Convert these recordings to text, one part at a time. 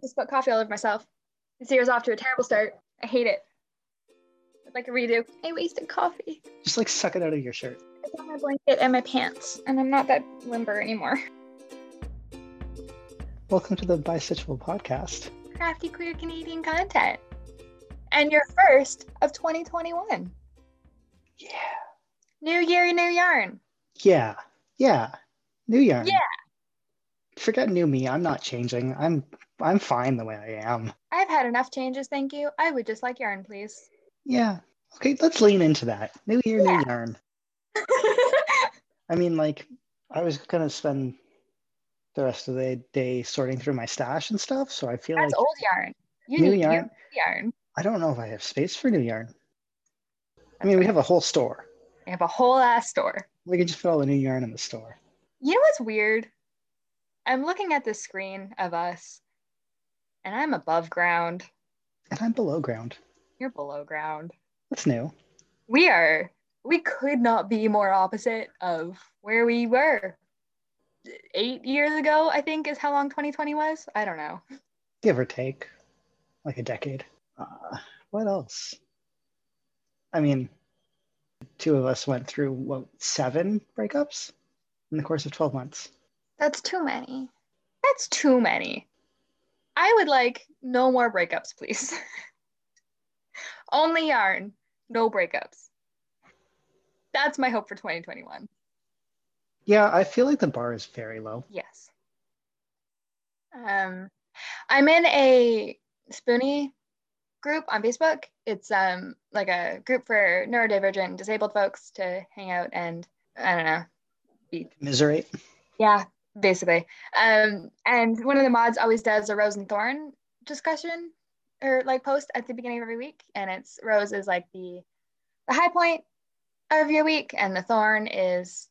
I just put coffee all over myself. This year's off to a terrible start. I hate it. I'd like a redo. I wasted coffee. Just like suck it out of your shirt. It's on my blanket and my pants, and I'm not that limber anymore. Welcome to the Bisexual Podcast. Crafty queer Canadian content. And your first of 2021. Yeah. New year, new yarn. Yeah. Yeah. New yarn. Yeah. Forget new me. I'm not changing. I'm I'm fine the way I am. I've had enough changes, thank you. I would just like yarn, please. Yeah. Okay, let's lean into that. New year, Yeah. new yarn. I mean, like, I was gonna spend the rest of the day sorting through my stash and stuff, so I feel That's like old yarn. You New need yarn. new yarn. I don't know if I have space for new yarn. I mean, we have a whole store. We have a whole ass store. We can just put all the new yarn in the store. You know what's weird? I'm looking at the screen of us, and I'm above ground. And I'm below ground. You're below ground. That's new. We are. We could not be more opposite of where we were. Eight years ago, I think, is how long 2020 was. I don't know. give or take like a decade uh, what else i mean two of us went through what seven breakups in the course of 12 months That's too many. That's too many. I would like no more breakups, please. Only yarn, no breakups. That's my hope for 2021. yeah i feel like the bar is very low Yes. Um, I'm in a Spoonie group on Facebook. It's um like a group for neurodivergent disabled folks to hang out and I don't know, be miserate yeah, basically. Um, and one of the mods always does a rose and thorn discussion or like post at the beginning of every week, and it's rose is like the the high point of your week, and the thorn is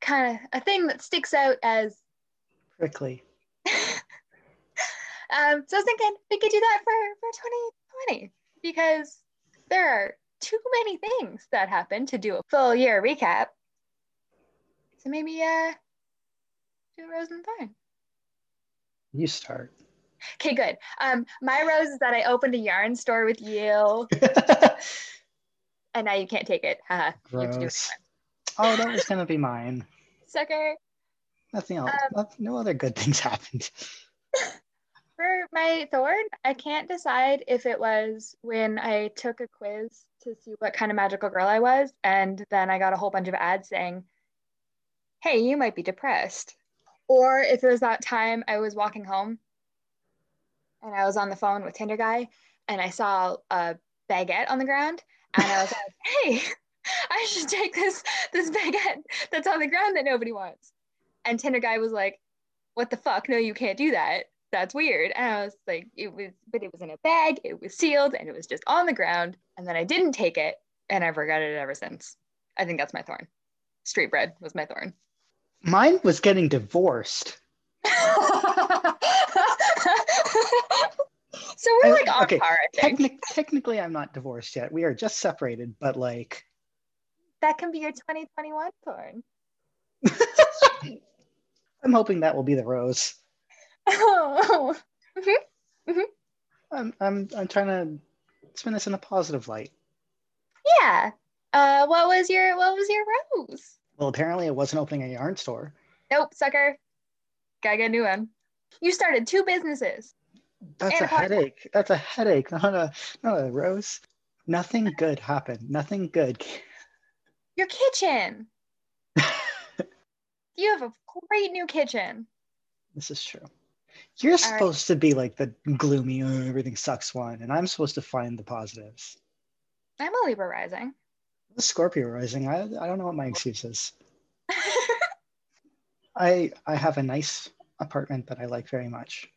kind of a thing that sticks out as. prickly um, so I was thinking we could do that for for 2020 because there are too many things that happen to do a full year recap. So maybe uh, do rose and thorn. you start Okay, good. Um, my rose is that I opened a yarn store with you, and now you can't take it. Haha. You have to do it gross oh that was gonna be mine Sucker. nothing else Um, no other good things happened For my thorn, I can't decide if it was when I took a quiz to see what kind of magical girl I was, and then I got a whole bunch of ads saying, "Hey, you might be depressed," or if it was that time I was walking home and I was on the phone with Tinder guy, and I saw a baguette on the ground, and I was like, "Hey, I should take this this baguette that's on the ground that nobody wants," and Tinder guy was like, "What the fuck? No, you can't do that." that's weird. And I was like, it was, but it was in a bag, it was sealed, and it was just on the ground. And then I didn't take it, and I've regretted it ever since. I think that's my thorn. Street bread was my thorn. Mine was getting divorced so we're like on okay, par, I think. Technic- technically i'm not divorced yet we are just separated but like that can be your 2021 thorn. i'm hoping that will be the rose Oh, mm-hmm. I'm I'm I'm trying to spin this in a positive light. yeah. Uh, what was your what was your rose? Well, apparently it wasn't opening a yarn store. Nope, sucker. Gotta get a new one. You started two businesses. That's a a headache. That's a headache, not a not a rose. Nothing good happened. Nothing good. Your kitchen. You have a great new kitchen. This is true. You're right. supposed to be like the gloomy, "Oh, everything sucks one, and I'm supposed to find the positives. I'm a Libra rising. The Scorpio rising. I I don't know what my excuse is. I I have a nice apartment that I like very much.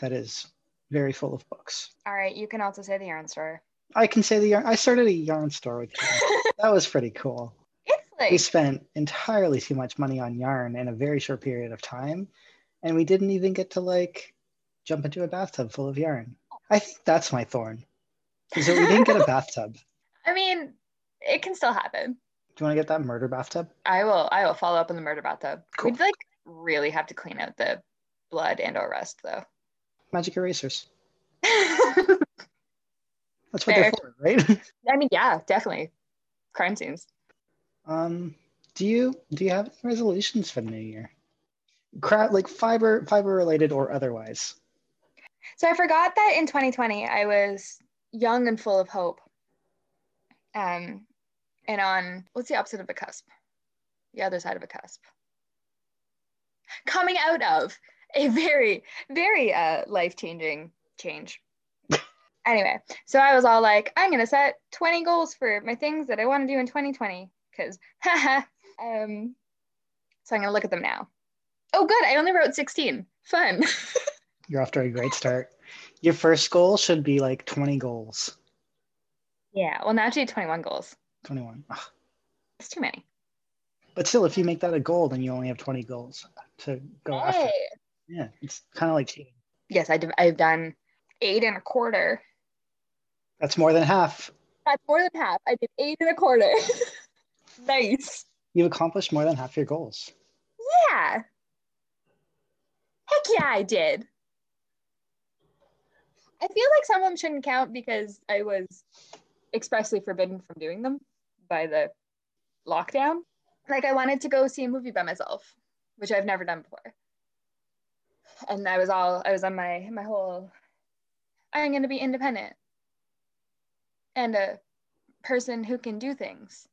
That is very full of books. All right, you can also say the yarn store. I can say the yarn. I started a yarn store with you. that was pretty cool. It's We spent entirely too much money on yarn in a very short period of time, and we didn't even get to like jump into a bathtub full of yarn. I think that's my thorn. Is that we didn't get a bathtub. I mean, it can still happen. Do you want to get that murder bathtub? I will I will follow up on the murder bathtub. Cool. We'd like really have to clean out the blood and or rust though. Magic erasers. That's what they're for, right? I mean, yeah, definitely. Crime scenes. Um, do you do you have any resolutions for the new year? Crowd like fiber fiber related or otherwise. So I forgot that in 2020 I was young and full of hope. Um, and on what's the opposite of a cusp? The other side of a cusp. Coming out of a very, very uh, life changing change. anyway, so I was all like, I'm gonna set 20 goals for my things that I want to do in 2020 because, um, so I'm gonna look at them now. Oh, good! I only wrote 16. Fun. You're off to a great start. Your first goal should be like 20 goals. yeah. Well, now I do 21 goals. 21. Ah. Ugh. It's too many. But still, if you make that a goal, then you only have 20 goals to go after. Yeah, it's kind of like cheating. Yes, I did, I've done eight and a quarter. That's more than half. That's more than half. I did eight and a quarter. nice. You've accomplished more than half your goals. Yeah. Heck yeah, I did. I feel like some of them shouldn't count because I was expressly forbidden from doing them by the lockdown. Like I wanted to go see a movie by myself, which I've never done before. And I was all I was on my my whole I'm going to be independent and a person who can do things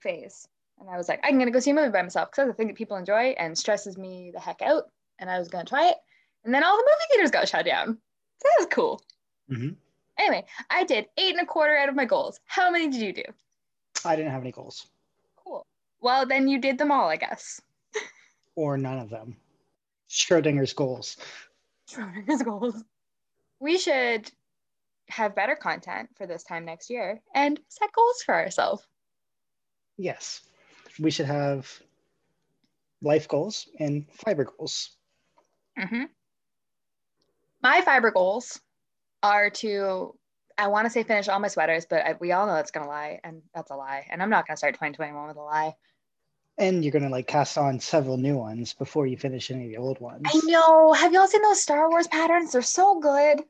phase. And I was like, I'm going to go see a movie by myself because that's a thing that people enjoy and stresses me the heck out. And I was going to try it. And then all the movie theaters got shut down. So that was cool. hmm Anyway, I did eight and a quarter out of my goals. How many did you do? I didn't have any goals, Cool. Well, then you did them all, I guess. or none of them. Schrodinger's goals. Schrodinger's goals. We should have better content for this time next year and set goals for ourselves. Yes, we should have life goals and fiber goals. Mm-hmm. My fiber goals are to, I want to say finish all my sweaters, but I, we all know that's going to lie, and that's a lie. And I'm not going to start 2021 with a lie. And you're gonna like cast on several new ones before you finish any of the old ones. I know. Have y'all seen those Star Wars patterns? They're so good.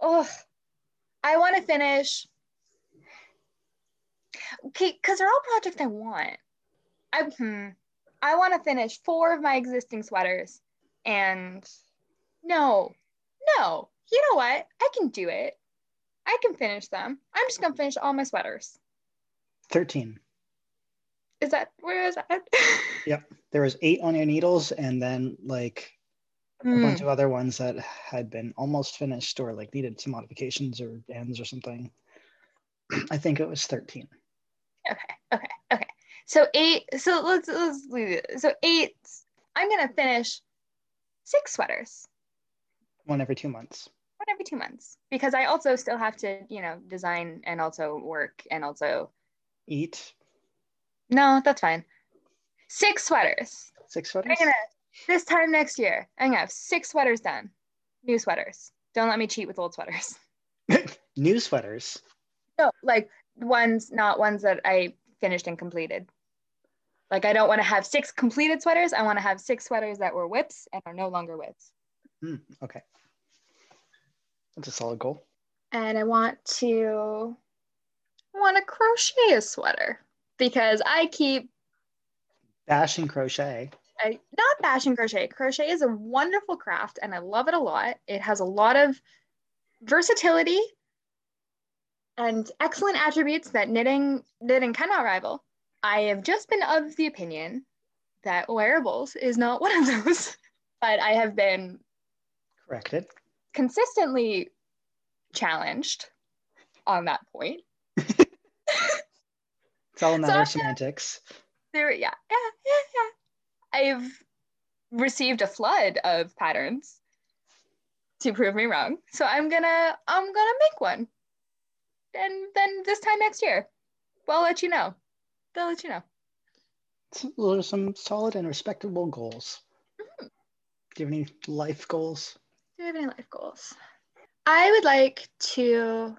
Oh, I want to finish. Okay, because they're all projects I want. I hmm, I want to finish four of my existing sweaters, and no, no. You know what? I can do it. I can finish them. I'm just gonna finish all my sweaters. 13. Is that where is that? Yep. There was eight on your needles and then like a Hmm. bunch of other ones that had been almost finished or like needed some modifications or ends or something. I think it was 13. Okay, okay, okay. So eight. So let's let's leave it. So eight. I'm gonna finish six sweaters, One every two months. Every two months, because I also still have to, you know, design and also work and also. Eat No, that's fine. Six sweaters. six I'm sweaters. gonna this time next year. I'm gonna have six sweaters done. New sweaters. Don't let me cheat with old sweaters. New sweaters. No, like ones, not ones that I finished and completed. Like I don't want to have six completed sweaters. I want to have six sweaters that were WIPs and are no longer WIPs. Hmm, okay. That's a solid goal. And I want to I want to crochet a sweater because I keep Bashing crochet. I not bashing crochet. Crochet is a wonderful craft and I love it a lot. It has a lot of versatility and excellent attributes that knitting knitting cannot rival. I have just been of the opinion that wearables is not one of those, but I have been Corrected. Consistently challenged on that point. It's all a matter I'm of semantics. There, yeah, yeah, yeah, yeah. I've received a flood of patterns to prove me wrong. So I'm gonna I'm gonna make one. And then this time next year, we'll let you know. They'll let you know. Those are some solid and respectable goals. Mhm. Do you have any life goals? Have any life goals? I would like to.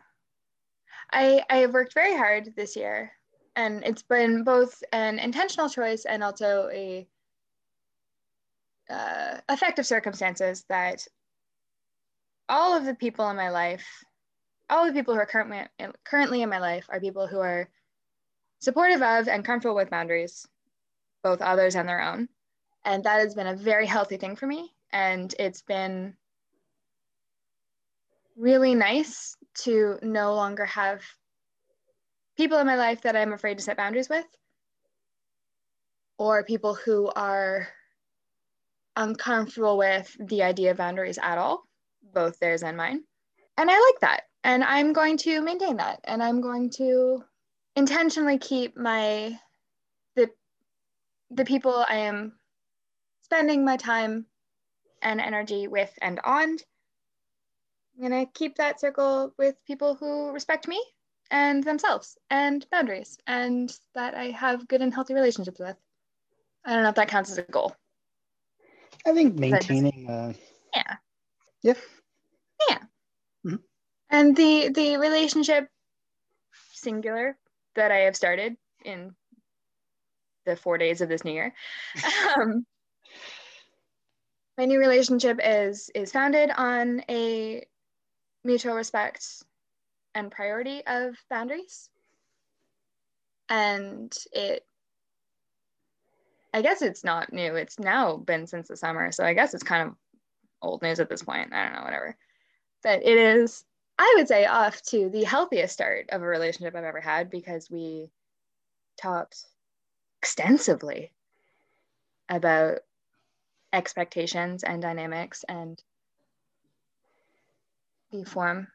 I I have worked very hard this year, and it's been both an intentional choice and also a uh, of circumstances that all of the people in my life, all the people who are currently currently in my life are people who are supportive of and comfortable with boundaries, both others and their own. And that has been a very healthy thing for me. And it's been really nice to no longer have people in my life that I'm afraid to set boundaries with, or people who are uncomfortable with the idea of boundaries at all, both theirs and mine. And I like that. And I'm going to maintain that. And I'm going to intentionally keep my the the people I am spending my time and energy with and on. I'm gonna keep that circle with people who respect me and themselves and boundaries and that I have good and healthy relationships with. I don't know if that counts as a goal. I think maintaining. uh, Yeah. Yeah. Yeah. Mhm. And the the relationship singular that I have started in the four days of this new year. um, my new relationship is is founded on a mutual respect and priority of boundaries. And it I guess it's not new. It's now been since the summer. So I guess it's kind of old news at this point. I don't know, whatever. But it is, I would say, off to the healthiest start of a relationship I've ever had because we talked extensively about expectations and dynamics and form.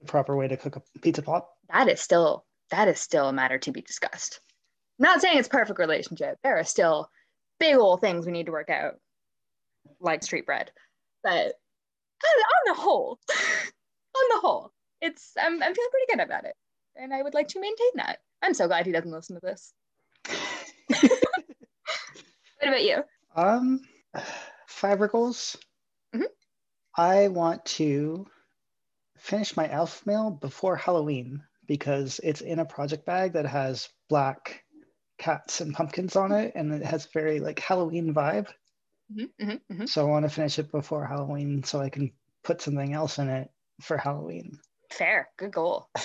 The proper way to cook a pizza pop. That is still that is still a matter to be discussed. I'm not saying it's perfect relationship. There are still big old things we need to work out, like street bread. But on, the whole, on the whole, it's I'm, I'm feeling pretty good about it, and I would like to maintain that. I'm so glad he doesn't listen to this. what about you? Um, fiber goals. Mhm. I want to finish my elf mail before Halloween because it's in a project bag that has black cats and pumpkins on it, and it has very like Halloween vibe. Mm-hmm, mm-hmm, So I want to finish it before Halloween so I can put something else in it for Halloween. Fair, good goal.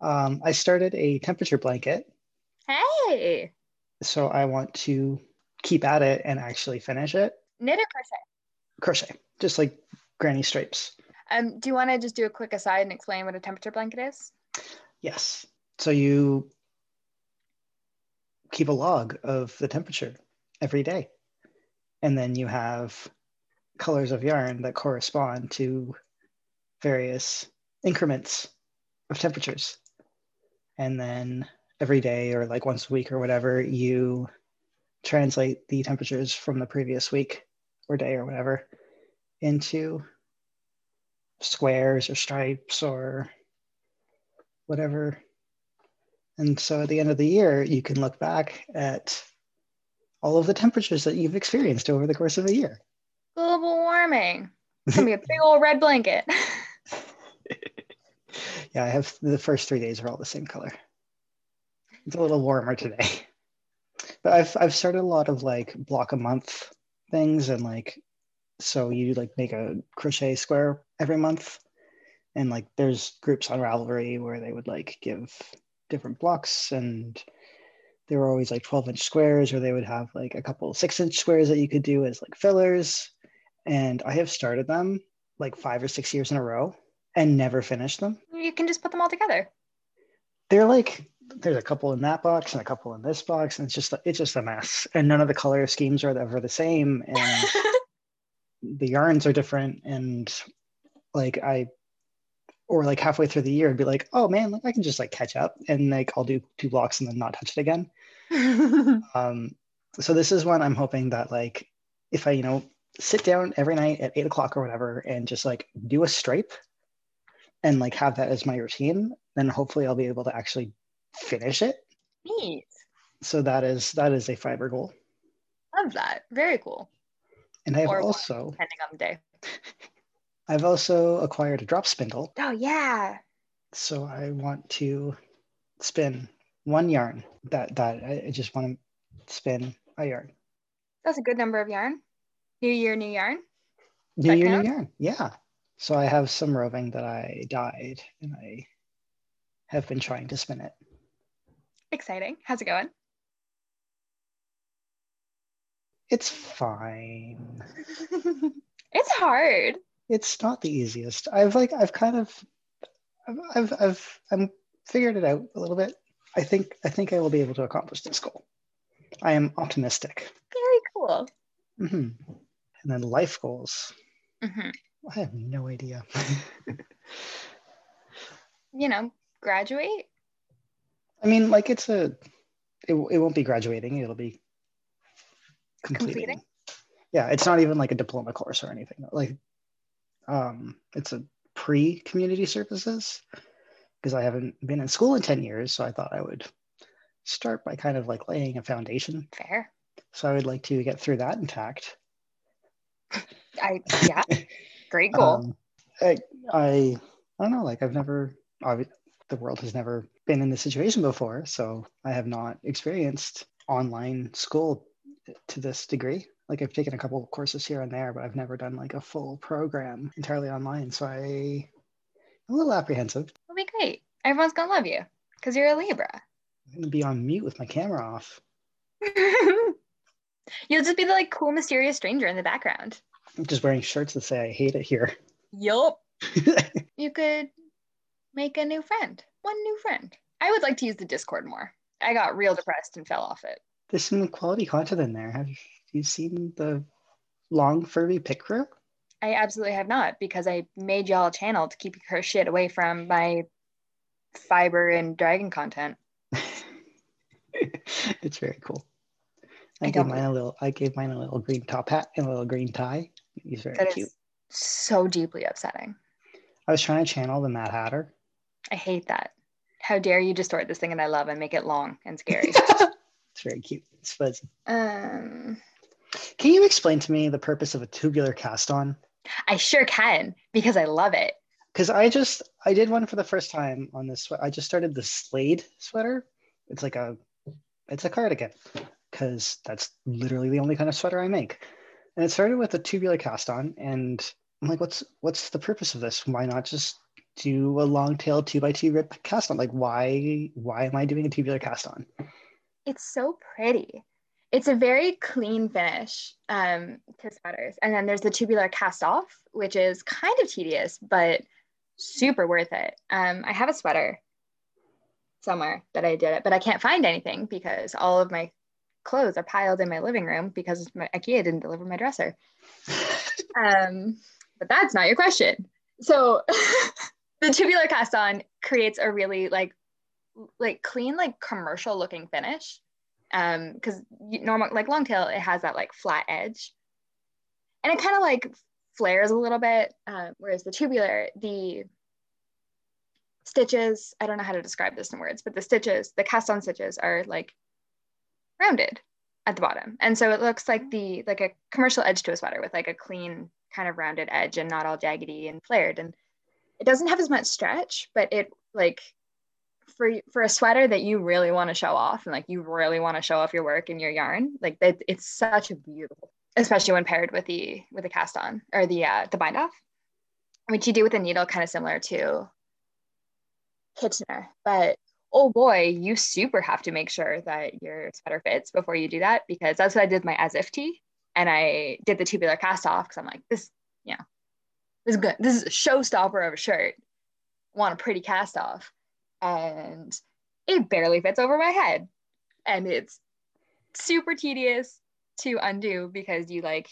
Um, I started a temperature blanket, hey, so I want to keep at it and actually finish it. knit or crochet? Crochet, just like granny stripes. Um, do you want to just do a quick aside and explain what a temperature blanket is? Yes. So you keep a log of the temperature every day. And then you have colors of yarn that correspond to various increments of temperatures. And then every day or like once a week or whatever, you translate the temperatures from the previous week or day or whatever into squares or stripes or whatever. And so at the end of the year, you can look back at all of the temperatures that you've experienced over the course of a year. Global warming. It's gonna be a big old red blanket. yeah, I have the first three days are all the same color. It's a little warmer today. But I've I've started a lot of like block a month things and like so you like make a crochet square every month and like there's groups on Ravelry where they would like give different blocks and they were always like 12 inch squares or they would have like a couple six inch squares that you could do as like fillers and I have started them like five or six years in a row and never finished them. you can just put them all together. They're like there's a couple in that box and a couple in this box and it's just it's just a mess and none of the color schemes are ever the same and the yarns are different and like I or like halfway through the year I'd be like oh man like I can just like catch up and like I'll do two blocks and then not touch it again um so this is one I'm hoping that like if I you know sit down every night at eight o'clock or whatever and just like do a stripe and like have that as my routine then hopefully I'll be able to actually finish it Neat. so that is that is a fiber goal Love that. Very cool. and I've Or also Depending on the day. I've also acquired a drop spindle Oh yeah. so I want to spin one yarn that that I just want to spin a yarn That's a good number of yarn. New year, new yarn. new year count? new yarn yeah So I have some roving that I dyed and I have been trying to spin it. Exciting. How's it going? It's fine. it's hard. It's not the easiest. I've like I've kind of I've I've, I'm figured it out a little bit. I think I think I will be able to accomplish this goal. I am optimistic. Very cool. Mm-hmm. And then life goals. Mm-hmm. I have no idea. you know, graduate. I mean, like it's a, it, it won't be graduating. It'll be completing. completing. Yeah, it's not even like a diploma course or anything. Like, um, it's a pre-community services because I haven't been in school in ten years. So I thought I would start by kind of like laying a foundation. Fair. So I would like to get through that intact. I yeah, great goal. Um, I, I I don't know. Like I've never, the world has never been in this situation before, so I have not experienced online school to this degree. Like I've taken a couple of courses here and there, but I've never done like a full program entirely online. So I, I'm a little apprehensive. It'll be great. Everyone's gonna love you because you're a Libra. I'm gonna be on mute with my camera off. You'll just be the like cool, mysterious stranger in the background. I'm just wearing shirts that say I hate it here. Yup. you could make a new friend. One new friend. I would like to use the Discord more. I got real depressed and fell off it. There's some quality content in there. Have you seen the long furry pick? I absolutely have not because I made y'all a channel to keep her shit away from my fiber and dragon content. it's very cool. I, I gave mine a little. I gave mine a little green top hat and a little green tie. He's very that cute. so deeply upsetting. I was trying to channel the Mad Hatter. I hate that. How dare you distort this thing that I love and make it long and scary. it's very cute. It's fuzzy. Um, can you explain to me the purpose of a tubular cast on? I sure can because I love it. Because I just I did one for the first time on this. I just started the Slade sweater. It's like a it's a cardigan because that's literally the only kind of sweater I make. And it started with a tubular cast on, and I'm like, what's what's the purpose of this? Why not just do a long tail two by two rib cast on? Like, why why am I doing a tubular cast on? It's so pretty. It's a very clean finish um, to sweaters, and then there's the tubular cast off, which is kind of tedious, but super worth it. Um, I have a sweater somewhere that I did it, but I can't find anything because all of my clothes are piled in my living room because my IKEA didn't deliver my dresser. um, but that's not your question. So the tubular cast on creates a really like like clean like commercial looking finish um because normal like long tail it has that like flat edge and it kind of like flares a little bit uh, whereas the tubular the stitches i don't know how to describe this in words but the stitches the cast on stitches are like rounded at the bottom. And so it looks like the like a commercial edge to a sweater with like a clean kind of rounded edge and not all jaggedy and flared. And it doesn't have as much stretch, but it like for for a sweater that you really want to show off and like you really want to show off your work and your yarn, like it's such a beautiful, especially when paired with the with the cast on or the uh the bind off, which you do with a needle kind of similar to Kitchener. But oh boy, you super have to make sure that your sweater fits before you do that because that's what I did with my as if tee. And I did the tubular cast off because I'm like, this, yeah this is good. This is a showstopper of a shirt. Want a pretty cast off. And it barely fits over my head. And it's super tedious to undo because you like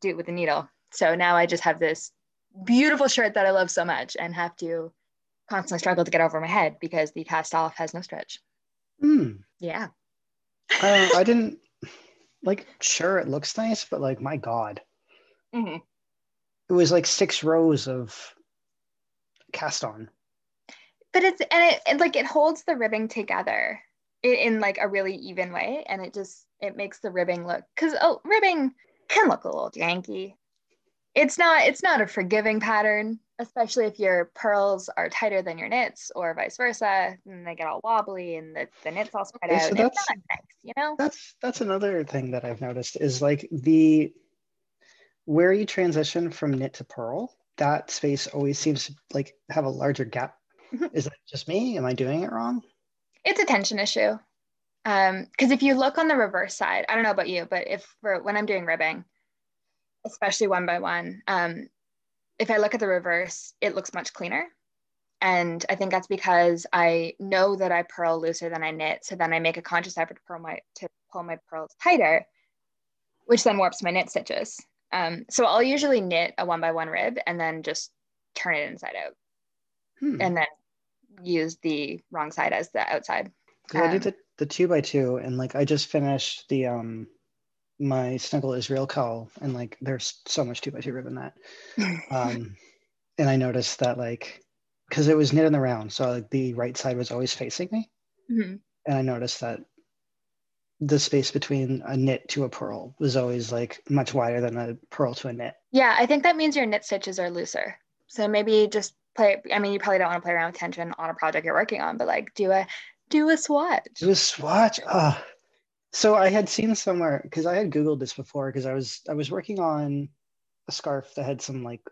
do it with a needle. So now I just have this beautiful shirt that I love so much and have to constantly struggle to get over my head because the cast off has no stretch. Mm. Yeah. uh, I didn't like. Sure, it looks nice, but like, my God, mm-hmm. it was like six rows of cast on. But it's and it, it like it holds the ribbing together in, in, like a really even way, and it just it makes the ribbing look because oh, ribbing can look a little janky. It's not it's not a forgiving pattern especially if your purls are tighter than your knits or vice versa and they get all wobbly and the, the knits all spread okay, out so that's, nice, you know that's that's another thing that i've noticed is like the where you transition from knit to purl, that space always seems to like have a larger gap. Is that just me? Am I doing it wrong? It's a tension issue. Um, because if you look on the reverse side, I don't know about you, but if for when I'm doing ribbing, especially one by one, um, if I look at the reverse, it looks much cleaner. And I think that's because I know that I purl looser than I knit. So then I make a conscious effort to purl my to pull my purls tighter, which then warps my knit stitches. Um, so I'll usually knit a one by one rib and then just turn it inside out Hmm. and then use the wrong side as the outside. 'Cause I um, did the, the two by two and like I just finished the um my Snuggle Israel call and like there's so much two by two rib in that. Um and I noticed that like because it was knit in the round, so like the right side was always facing me. Mhm. And I noticed that the space between a knit to a purl was always like much wider than a purl to a knit. Yeah, I think that means your knit stitches are looser. So maybe just play. I mean, you probably don't want to play around with tension on a project you're working on, but like do a do a swatch. do a swatch. Uh, so I had seen somewhere because I had Googled this before because I was I was working on a scarf that had some like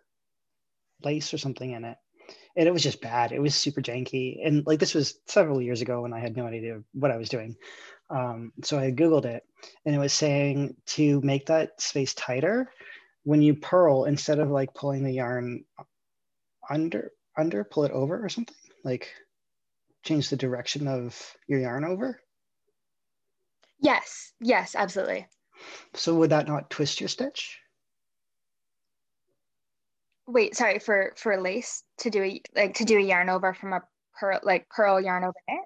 lace or something in it. And it was just bad. It was super janky. And like this was several years ago when I had no idea what I was doing. Um, so I Googled it and it was saying to make that space tighter, when you purl, instead of like pulling the yarn under, under, pull it over or something, like change the direction of your yarn over. Yes, yes, absolutely. So would that not twist your stitch? Wait, sorry for for lace to do a like to do a yarn over from a purl like purl yarn over knit.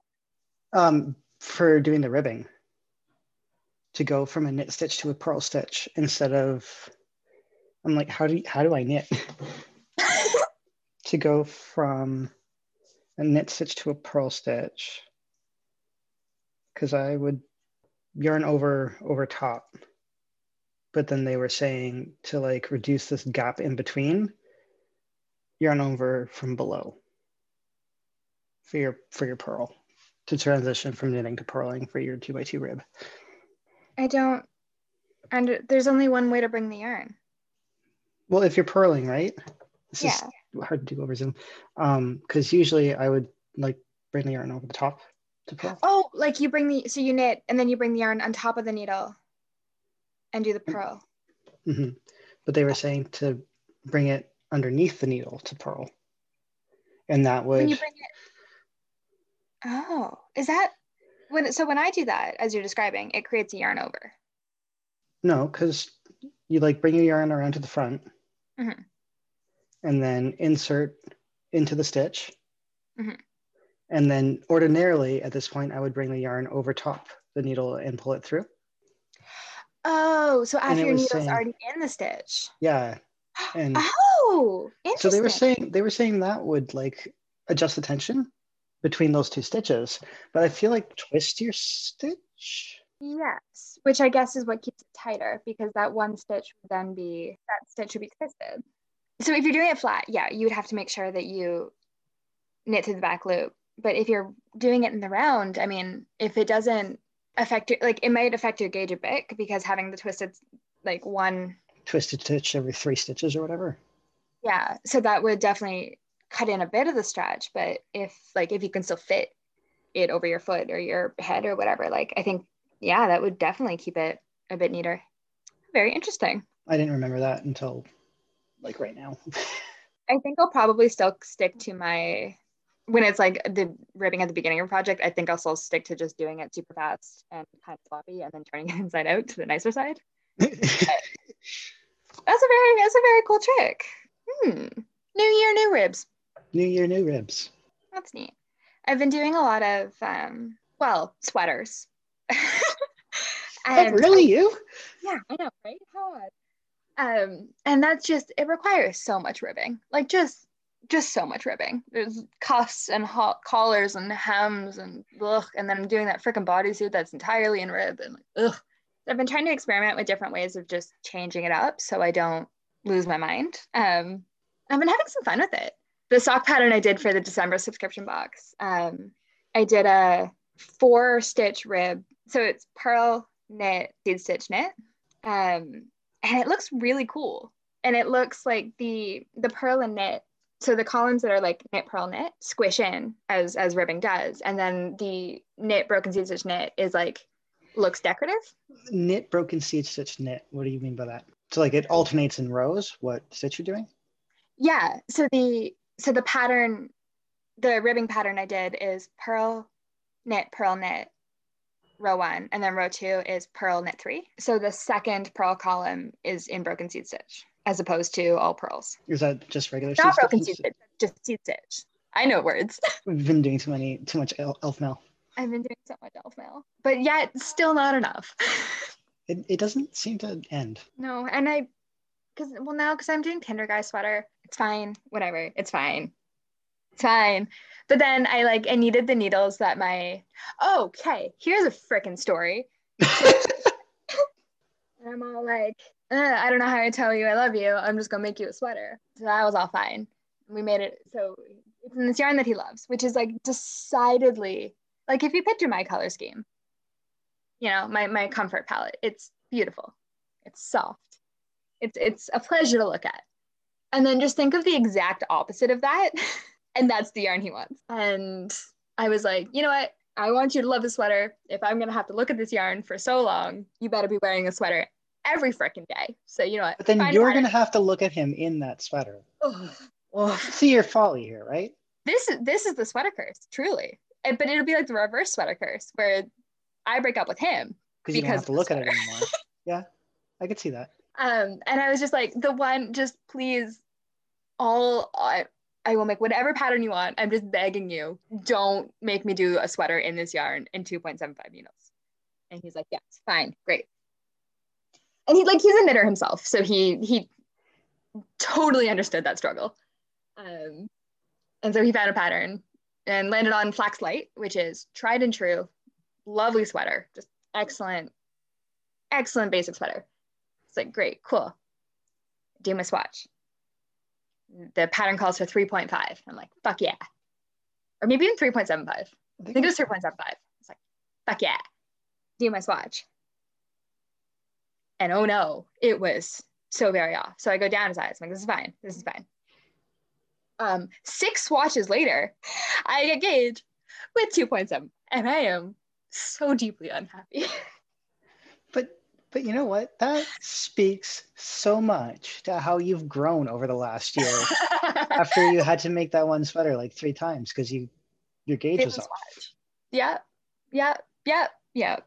Um, for doing the ribbing, to go from a knit stitch to a purl stitch instead of, I'm like, how do you, how do I knit? to go from a knit stitch to a purl stitch, because I would yarn over over top, but then they were saying to like reduce this gap in between, yarn over from below for your for your purl to transition from knitting to purling for your two by two rib. I don't. And there's only one way to bring the yarn. Well, if you're purling, right? This Yeah. is hard to do over Zoom. Um, because usually I would like bring the yarn over the top to purl. Oh, like you bring the so you knit and then you bring the yarn on top of the needle and do the purl. hmm But they were saying to bring it underneath the needle to purl. And that When would you bring it. Oh, is that when? So when I do that, as you're describing, it creates a yarn over. no, because you like bring your yarn around to the front Mhm. And then insert into the stitch. Mhm. And then ordinarily at this point, I would bring the yarn over top the needle and pull it through. Oh, so after your needle's saying- already in the stitch. Yeah. And Oh, so they were saying they were saying that would like adjust the tension between those two stitches. But I feel like twist your stitch. Yes, which I guess is what keeps it tighter because that one stitch would then be that stitch would be twisted. So if you're doing it flat, yeah, you would have to make sure that you knit through the back loop. But if you're doing it in the round, I mean, if it doesn't affect your like it might affect your gauge a bit because having the twisted like one Twisted stitch every three stitches or whatever. yeah, so that would definitely cut in a bit of the stretch. But if like if you can still fit it over your foot or your head or whatever, like I think yeah, that would definitely keep it a bit neater. Very interesting. I didn't remember that until like right now. I think I'll probably still stick to my when it's like the ribbing at the beginning of a project. I think I'll still stick to just doing it super fast and kind of sloppy, and then turning it inside out to the nicer side. That's a very that's a very cool trick. Hmm. New year, new ribs. new year, new ribs. That's neat. I've been doing a lot of um, well sweaters. Oh, and really, you? yeah, I know, right? How odd. Um, and that's just it requires so much ribbing, like just just so much ribbing. There's cuffs and hot collars and hems and ugh, and then I'm doing that freaking bodysuit that's entirely in rib and like ugh. I've been trying to experiment with different ways of just changing it up so I don't lose my mind. Um, I've been having some fun with it. The sock pattern I did for the December subscription box, um, I did a four stitch rib. So it's purl knit, seed stitch knit. Um, and it looks really cool. and it looks like the the purl and knit so the columns that are like knit purl knit squish in as as ribbing does. And then the knit broken seed stitch knit is like looks decorative. Knit broken seed stitch knit. What do you mean by that? So like it alternates in rows what stitch you're doing? Yeah. So the so the pattern the ribbing pattern i did is purl knit purl knit row one and then row two is purl knit three. So the second purl column is in broken seed stitch as opposed to all purls is that just regular not seed broken stitch? seed stitch just seed stitch. I know words. We've been doing too many too much elf, mail. I've been doing so much elf mail but yet still not enough. It, it doesn't seem to end. No and i because well now because i'm doing tinder guy sweater. It's fine whatever it's fine. It's fine but then i like i needed the needles that my oh, okay here's a freaking story. And i'm all like uh, i don't know how to tell you i love you. I'm just gonna make you a sweater. So that was all fine. We made it so it's in this yarn that he loves which is like decidedly like if you picture my color scheme you know my my comfort palette it's beautiful. It's soft. It's it's a pleasure to look at. And then just think of the exact opposite of that and that's the yarn he wants. And i was like you know what? I want you to love the sweater. If i'm going to have to look at this yarn for so long you better be wearing a sweater every freaking day. So you know what? But then find you're going to have to look at him in that sweater. Ugh. Ugh. see your folly here right? This is this is the sweater curse truly. And- but it'll be like the reverse sweater curse where i break up with him because you don't have to of the look at it anymore. Yeah i could see that. Um and i was just like the one just please all I, I will make whatever pattern you want. I'm just begging you don't make me do a sweater in this yarn in 2.75 needles. And he's like yes fine great. And he like he's a knitter himself so he he totally understood that struggle. Um and so he found a pattern and landed on Flax Light which is tried and true lovely sweater just excellent excellent basic sweater. It's like, great, cool. Do my swatch. The pattern calls for 3.5. I'm like, fuck yeah. Or maybe even 3.75. I think it was 3.75. It's like, fuck yeah. Do my swatch. And oh no, it was so very off. So I go down a size. I'm like, this is fine. This is fine. Um, six swatches later, I get gauge with 2.7. And I am so deeply unhappy. But you know what? That speaks so much to how you've grown over the last year after you had to make that one sweater like three times because you your gauge was was off. yeah, yeah, yeah, yeah.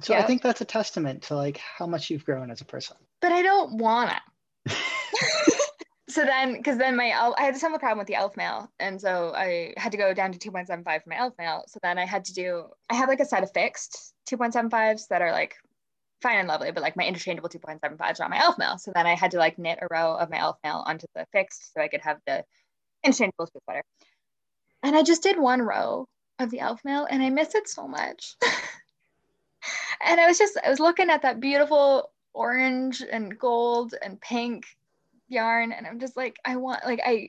So I think that's a testament to like how much you've grown as a person. But I don't wanna. so then, because then my elf, I had a similar problem with the elf mail, and so I had to go down to 2.75 for my elf mail. So then I had to do, I have like a set of fixed 2.75s that are like fine and lovely, but like my interchangeable 2.75s are on my elf mail. So then I had to like knit a row of my elf mail onto the fixed so I could have the interchangeable for sweater. And I just did one row of the elf mail and I miss it so much. and I was just, I was looking at that beautiful orange and gold and pink yarn and I'm just like, I want, like, I,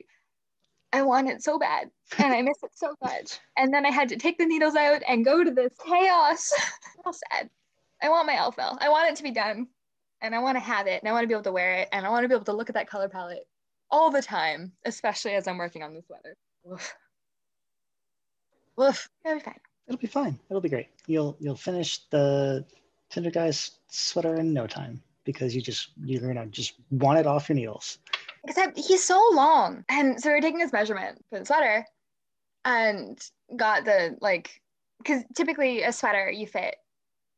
I want it so bad and I miss it so much. And then I had to take the needles out and go to this chaos. so sad. I want my elf mail. I want it to be done and I want to have it and I want to be able to wear it and I want to be able to look at that color palette all the time, especially as I'm working on this sweater. Woof. Woof. It'll be fine. It'll be fine. It'll be great. You'll you'll finish the Tinder guy's sweater in no time because you just you're gonna just want it off your needles. Except he's so long. And so we're taking his measurement for the sweater and got the like because typically a sweater you fit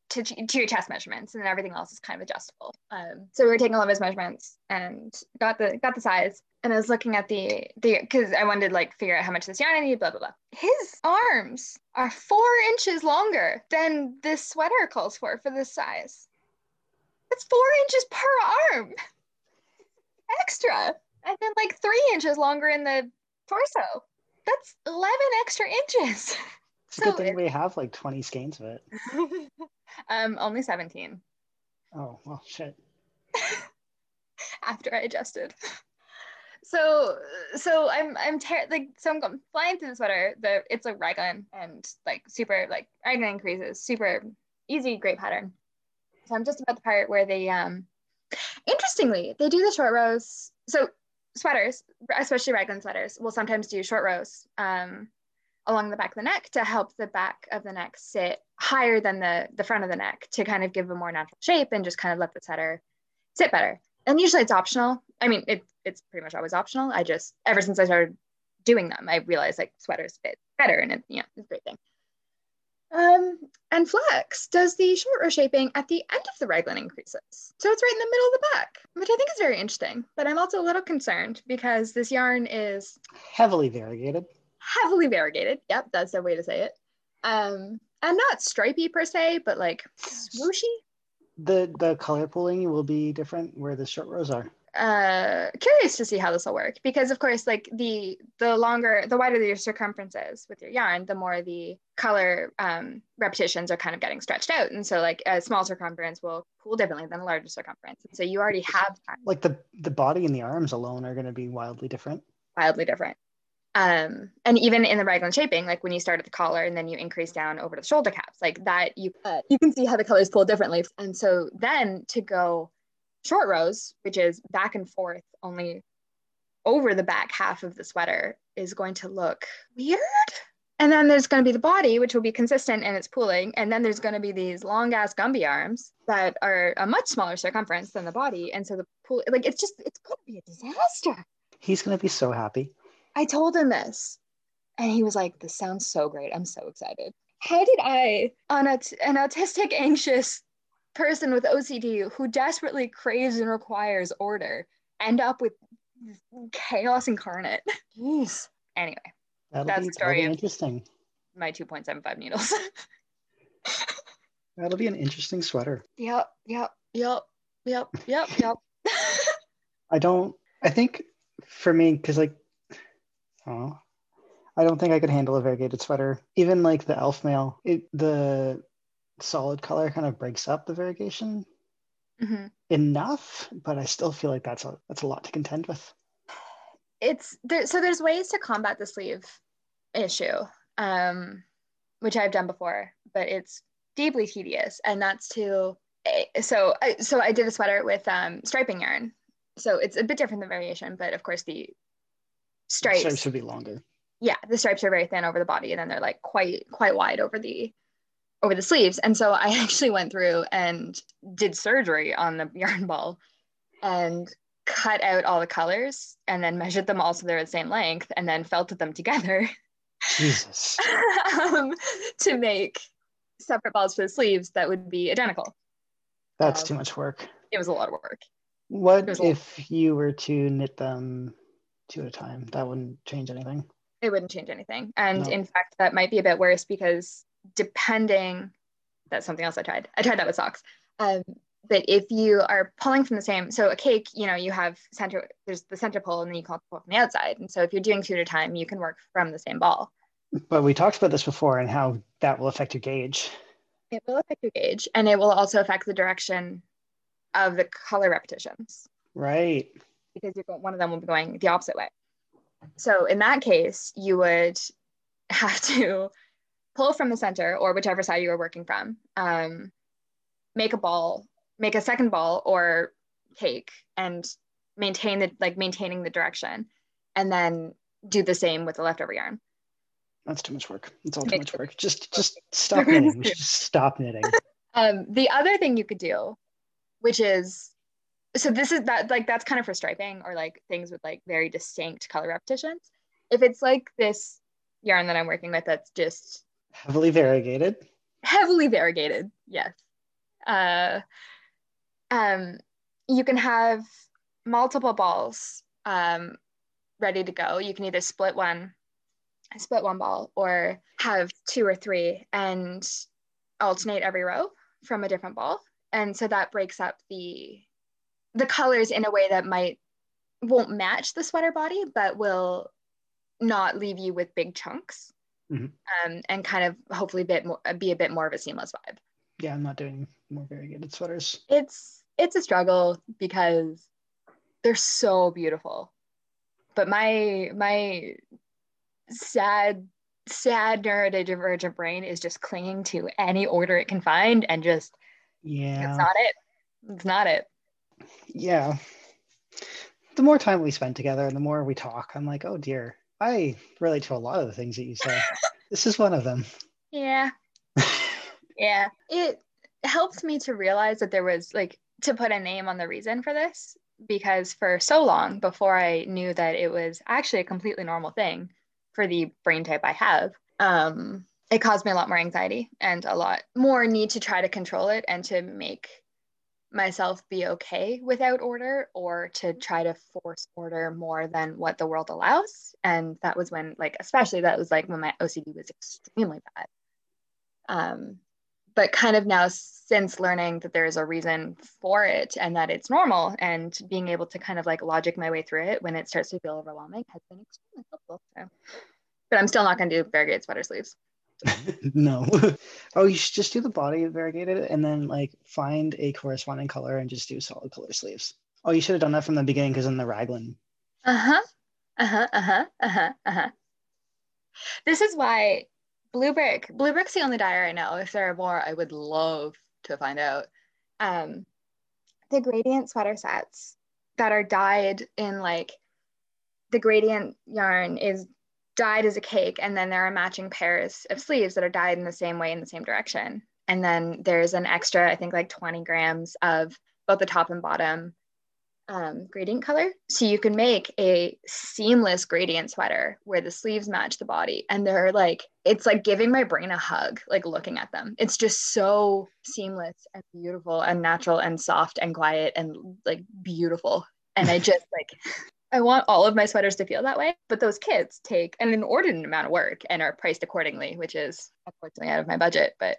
to, to your chest measurements and then everything else is kind of adjustable. Um, so we were taking all of his measurements and got the got the size. And I was looking at the the because I wanted to like figure out how much this yarn I need, blah blah blah. His arms are four inches longer than this sweater calls for for this size. It's four inches per arm extra. And then like three inches longer in the torso. That's 11 extra inches. It's a good thing we have like 20 skeins of it. um, only 17 Oh well shit. after I adjusted. So, so I'm, I'm ter- like, so I'm going flying through the sweater. The it's a raglan and like super like raglan creases, super easy, great pattern. So I'm just about the part where the um, Interestingly, they do the short rows. So sweaters, especially raglan sweaters, will sometimes do short rows um, along the back of the neck to help the back of the neck sit higher than the, the front of the neck to kind of give a more natural shape and just kind of let the sweater sit better. And usually it's optional. I mean, it, it's pretty much always optional. I just, ever since I started doing them, I realized like sweaters fit better and it, you know, it's a great thing. Um, and Flax does the short row shaping at the end of the raglan increases. So it's right in the middle of the back, which I think is very interesting. But I'm also a little concerned because this yarn is heavily variegated. Heavily variegated. Yep, that's the way to say it. Um, and not stripy per se, but like swooshy. The the color pooling will be different where the short rows are uh curious to see how this will work because of course like the the longer the wider your circumference is with your yarn the more the color um, repetitions are kind of getting stretched out and so like a small circumference will pool differently than a larger circumference and so you already have that. like the the body and the arms alone are going to be wildly different wildly different um and even in the raglan shaping like when you start at the collar and then you increase down over the shoulder caps like that you uh, you can see how the colors pull differently and so then to go short rows, which is back and forth only over the back half of the sweater, is going to look weird. And then there's going to be the body, which will be consistent in its pooling. And then there's going to be these long ass Gumby arms that are a much smaller circumference than the body. And so the pool, like, it's just, it's going to be a disaster. He's going to be so happy. I told him this. And he was like, this sounds so great. I'm so excited. How did I, on a, an autistic, anxious person with OCD who desperately craves and requires order end up with chaos incarnate. Jeez. Anyway, that'll that's be, the story interesting. My 2.75 needles. that'll be an interesting sweater. Yep, yep, yep, yep, yep, yep. I don't, I think for me, because like, I don't I don't think I could handle a variegated sweater. Even like the elf mail, it the solid color kind of breaks up the variegation mm-hmm. enough, but I still feel like that's a that's a lot to contend with. It's there. So there's ways to combat the sleeve issue, um, which I've done before, but it's deeply tedious, and that's to eh, so I, so I did a sweater with um, striping yarn. So it's a bit different than variation, but of course the stripes, stripes would be longer. Yeah, the stripes are very thin over the body, and then they're like quite quite wide over the over the sleeves. And so I actually went through and did surgery on the yarn ball and cut out all the colors and then measured them all so they're the same length and then felted them together. Jesus. um, to make separate balls for the sleeves that would be identical. That's um, too much work. It was a lot of work. What if you were to knit them two at a time? That wouldn't change anything. It wouldn't change anything. And no. in fact, that might be a bit worse because depending, that's something else I tried. I tried that with socks. Um, but if you are pulling from the same, so a cake, you know, you have center, there's the center pole and then you can pull from the outside. And so if you're doing two at a time, you can work from the same ball. But we talked about this before and how that will affect your gauge. It will affect your gauge and it will also affect the direction of the color repetitions. Right. Because you're going, one of them will be going the opposite way. So in that case, you would have to pull from the center or whichever side you were working from, um, make a ball, make a second ball or cake and maintain the like maintaining the direction and then do the same with the leftover yarn. That's too much work. It's all too much work. Just just stop knitting. Just stop knitting. Um, the other thing you could do, which is so this is that like that's kind of for striping or like things with like very distinct color repetitions. If it's like this yarn that I'm working with that's just Heavily variegated. Heavily variegated, yes. Uh, um, you can have multiple balls um, ready to go. You can either split one, split one ball, or have two or three and alternate every row from a different ball. And so that breaks up the the colors in a way that might won't match the sweater body, but will not leave you with big chunks mm-hmm. um, and kind of hopefully bit more, be a bit more of a seamless vibe. Yeah, I'm not doing more very variegated sweaters. It's it's a struggle because they're so beautiful, but my my sad sad neurodivergent brain is just clinging to any order it can find and just yeah it's not it it's not it Yeah. The more time we spend together and the more we talk, I'm like, oh dear, I relate to a lot of the things that you say. this is one of them. Yeah. yeah. It helped me to realize that there was like to put a name on the reason for this because for so long before I knew that it was actually a completely normal thing for the brain type I have, um, it caused me a lot more anxiety and a lot more need to try to control it and to make myself be okay without order or to try to force order more than what the world allows. And that was when, like, especially that was like when my OCD was extremely bad. Um, but kind of now since learning that there's a reason for it and that it's normal and being able to kind of like logic my way through it when it starts to feel overwhelming has been extremely helpful. So, but I'm still not going to do variegated sweater sleeves. no. oh, you should just do the body variegated and then like find a corresponding color and just do solid color sleeves. Oh, you should have done that from the beginning because in the raglan. Uh huh. Uh huh. Uh huh. Uh huh. Uh huh. This is why Blue Brick. Blue Brick's the only dyer I know. If there are more, I would love to find out. Um, the gradient sweater sets that are dyed in like the gradient yarn is dyed as a cake, and then there are matching pairs of sleeves that are dyed in the same way in the same direction. And then there's an extra, I think, like 20 grams of both the top and bottom um, gradient color. So you can make a seamless gradient sweater where the sleeves match the body. And they're like, it's like giving my brain a hug, like looking at them. It's just so seamless and beautiful and natural and soft and quiet and like beautiful. And I just like, I want all of my sweaters to feel that way. But those kits take an inordinate amount of work and are priced accordingly, which is unfortunately out of my budget. But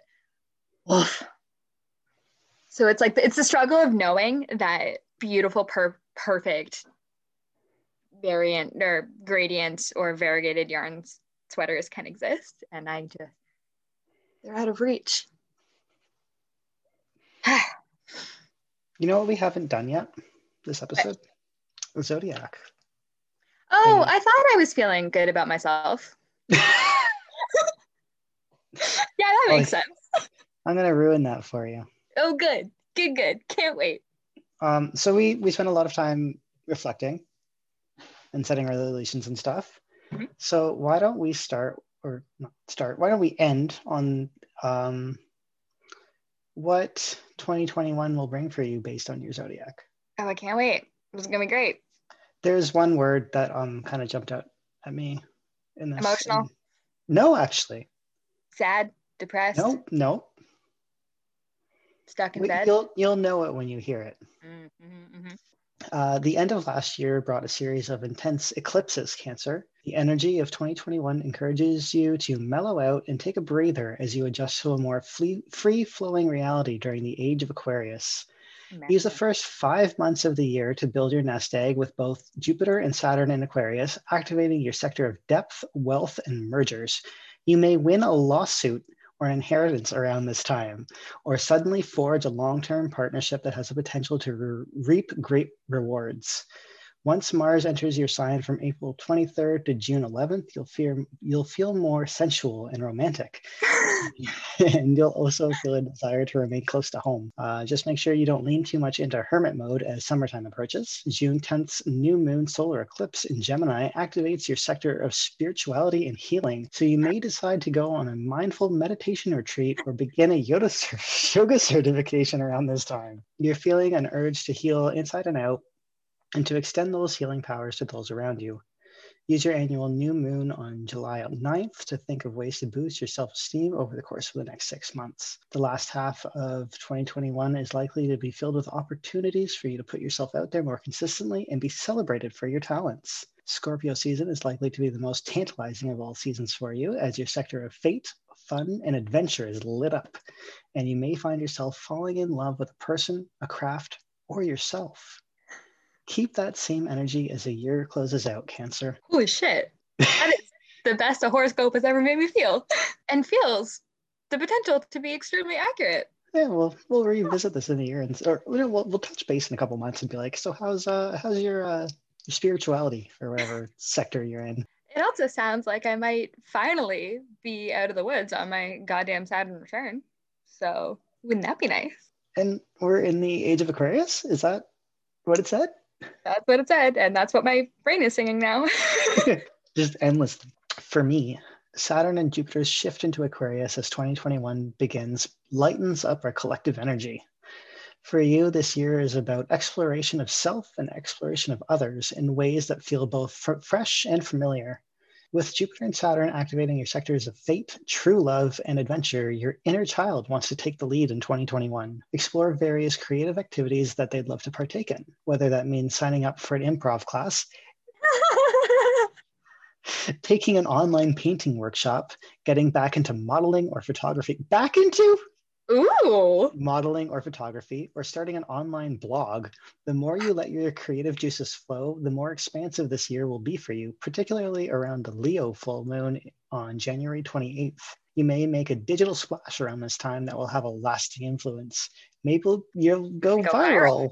oof. So it's like it's the struggle of knowing that beautiful, per- perfect variant or gradient or variegated yarns sweaters can exist. And I just, they're out of reach. you know what we haven't done yet this episode? Zodiac. Oh, I thought I was feeling good about myself. yeah, that makes sense. I'm going to ruin that for you. Oh, good. Good, good. Can't wait. Um, so we we spent a lot of time reflecting and setting our resolutions and stuff. Mm-hmm. So why don't we start or not start? Why don't we end on um, what 2021 will bring for you based on your zodiac? Oh, I can't wait. It's gonna be great. There's one word that um kind of jumped out at me in this. Emotional. No, actually. Sad, depressed. No, no. Stuck in we, bed. You'll you'll know it when you hear it. Mm-hmm, mm-hmm. Uh, the end of last year brought a series of intense eclipses, Cancer. The energy of 2021 encourages you to mellow out and take a breather as you adjust to a more free flowing reality during the age of Aquarius. Use the first five months of the year to build your nest egg with both Jupiter and Saturn in Aquarius, activating your sector of depth, wealth, and mergers. You may win a lawsuit or inheritance around this time, or suddenly forge a long term partnership that has the potential to re- reap great rewards. Once Mars enters your sign from April 23rd to June 11th, you'll feel you'll feel more sensual and romantic, and you'll also feel a desire to remain close to home. Uh, just make sure you don't lean too much into hermit mode as summertime approaches. June 10th's new moon solar eclipse in Gemini activates your sector of spirituality and healing, so you may decide to go on a mindful meditation retreat or begin a yoga, yoga certification around this time. You're feeling an urge to heal inside and out and to extend those healing powers to those around you. Use your annual new moon on July 9th to think of ways to boost your self esteem over the course of the next six months. The last half of 2021 is likely to be filled with opportunities for you to put yourself out there more consistently and be celebrated for your talents. Scorpio season is likely to be the most tantalizing of all seasons for you as your sector of fate, fun, and adventure is lit up, and you may find yourself falling in love with a person, a craft, or yourself keep that same energy as the year closes out, Cancer. Holy shit. That is the best a horoscope has ever made me feel and feels the potential to be extremely accurate. Yeah, well, we'll revisit this in a year, and or you know, we'll, we'll touch base in a couple months and be like, so how's uh how's your uh your spirituality or whatever sector you're in? It also sounds like I might finally be out of the woods on my goddamn Saturn return. So wouldn't that be nice? And we're in the age of Aquarius. Is that what it said? That's what it said, and that's what my brain is singing now. Just endless. For me, Saturn and Jupiter's shift into Aquarius as 2021 begins lightens up our collective energy. For you, this year is about exploration of self and exploration of others in ways that feel both f- fresh and familiar. With Jupiter and Saturn activating your sectors of fate, true love, and adventure, your inner child wants to take the lead in 2021. Explore various creative activities that they'd love to partake in, whether that means signing up for an improv class, taking an online painting workshop, getting back into modeling or photography. Back into? Ooh. modeling or photography, or starting an online blog, the more you let your creative juices flow, the more expansive this year will be for you, particularly around the Leo full moon on January 28th. You may make a digital splash around this time that will have a lasting influence. Maybe you'll go, Go viral.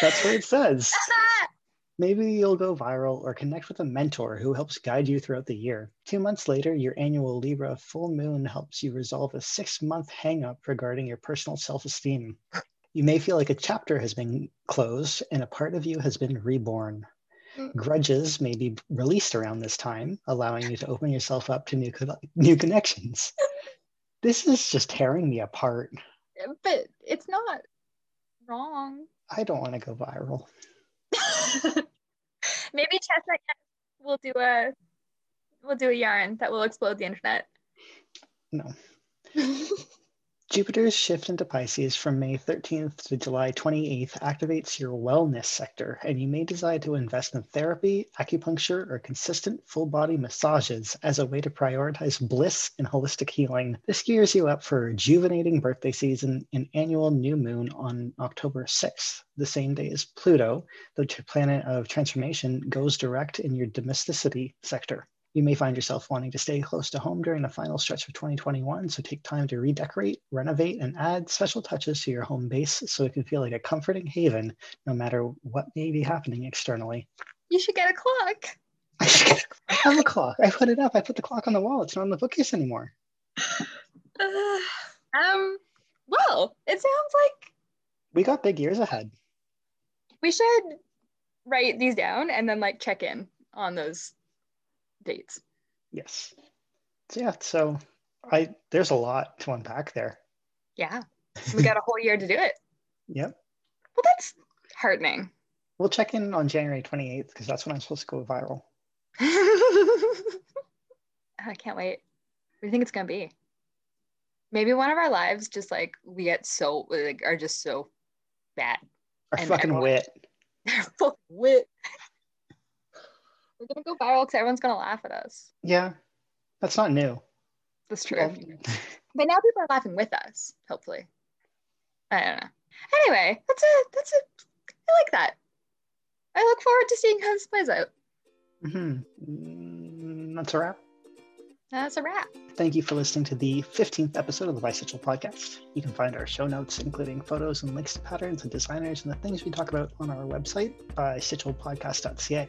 That's what it says. Maybe you'll go viral or connect with a mentor who helps guide you throughout the year. Two months later, your annual Libra full moon helps you resolve a six month hangup regarding your personal self esteem. You may feel like a chapter has been closed and a part of you has been reborn. Mm. Grudges may be released around this time, allowing you to open yourself up to new, co- new connections. This is just tearing me apart. but it's not wrong. I don't want to go viral. Maybe Chestnut will do a we'll do a yarn that will explode the internet. No. Jupiter's shift into Pisces from May 13th to July 28th activates your wellness sector, and you may decide to invest in therapy, acupuncture, or consistent full body massages as a way to prioritize bliss and holistic healing. This gears you up for rejuvenating birthday season and annual new moon on October 6th, the same day as Pluto, the planet of transformation, goes direct in your domesticity sector. You may find yourself wanting to stay close to home during the final stretch of 2021, so take time to redecorate, renovate, and add special touches to your home base so it can feel like a comforting haven no matter what may be happening externally. You should get a clock. I should get a, I have a clock. I put it up. I put the clock on the wall. It's not on the bookcase anymore. Uh, um well, it sounds like We got big years ahead. we should write these down and then like check in on those dates. Yes. So yeah, so I there's a lot to unpack there. Yeah. We got a whole year to do it. Yep. Well, that's heartening. We'll check in on January 28th because that's when I'm supposed to go viral. I can't wait. What do you think it's gonna be? Maybe one of our lives just like we get so like are just so bad. Our fucking everyone- wit. They're full wit. We're gonna go viral because everyone's gonna laugh at us. Yeah. That's not new. That's true. Well, But now people are laughing with us, hopefully. I don't know. Anyway, that's a that's a I like that. I look forward to seeing how this plays out. mhm. Mm, That's a wrap. That's a wrap. Thank you for listening to the 15th episode of the Bisexual Podcast. You can find our show notes, including photos and links to patterns and designers and the things we talk about on our website, bisexualpodcast.ca.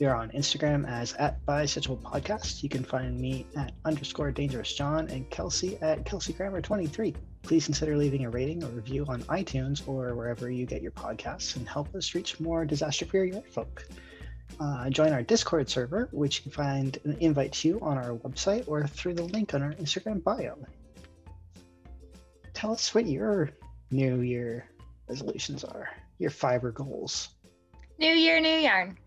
We are on Instagram as at bisexual podcast. You can find me at underscore dangerous John and Kelsey at Kelsey Grammar 23. Please consider leaving a rating or review on iTunes or wherever you get your podcasts and help us reach more disaster free folk. Uh, join our Discord server, which you can find an invite to on our website or through the link on our Instagram bio. Tell us what your New Year resolutions are, your fiber goals. New year, new yarn.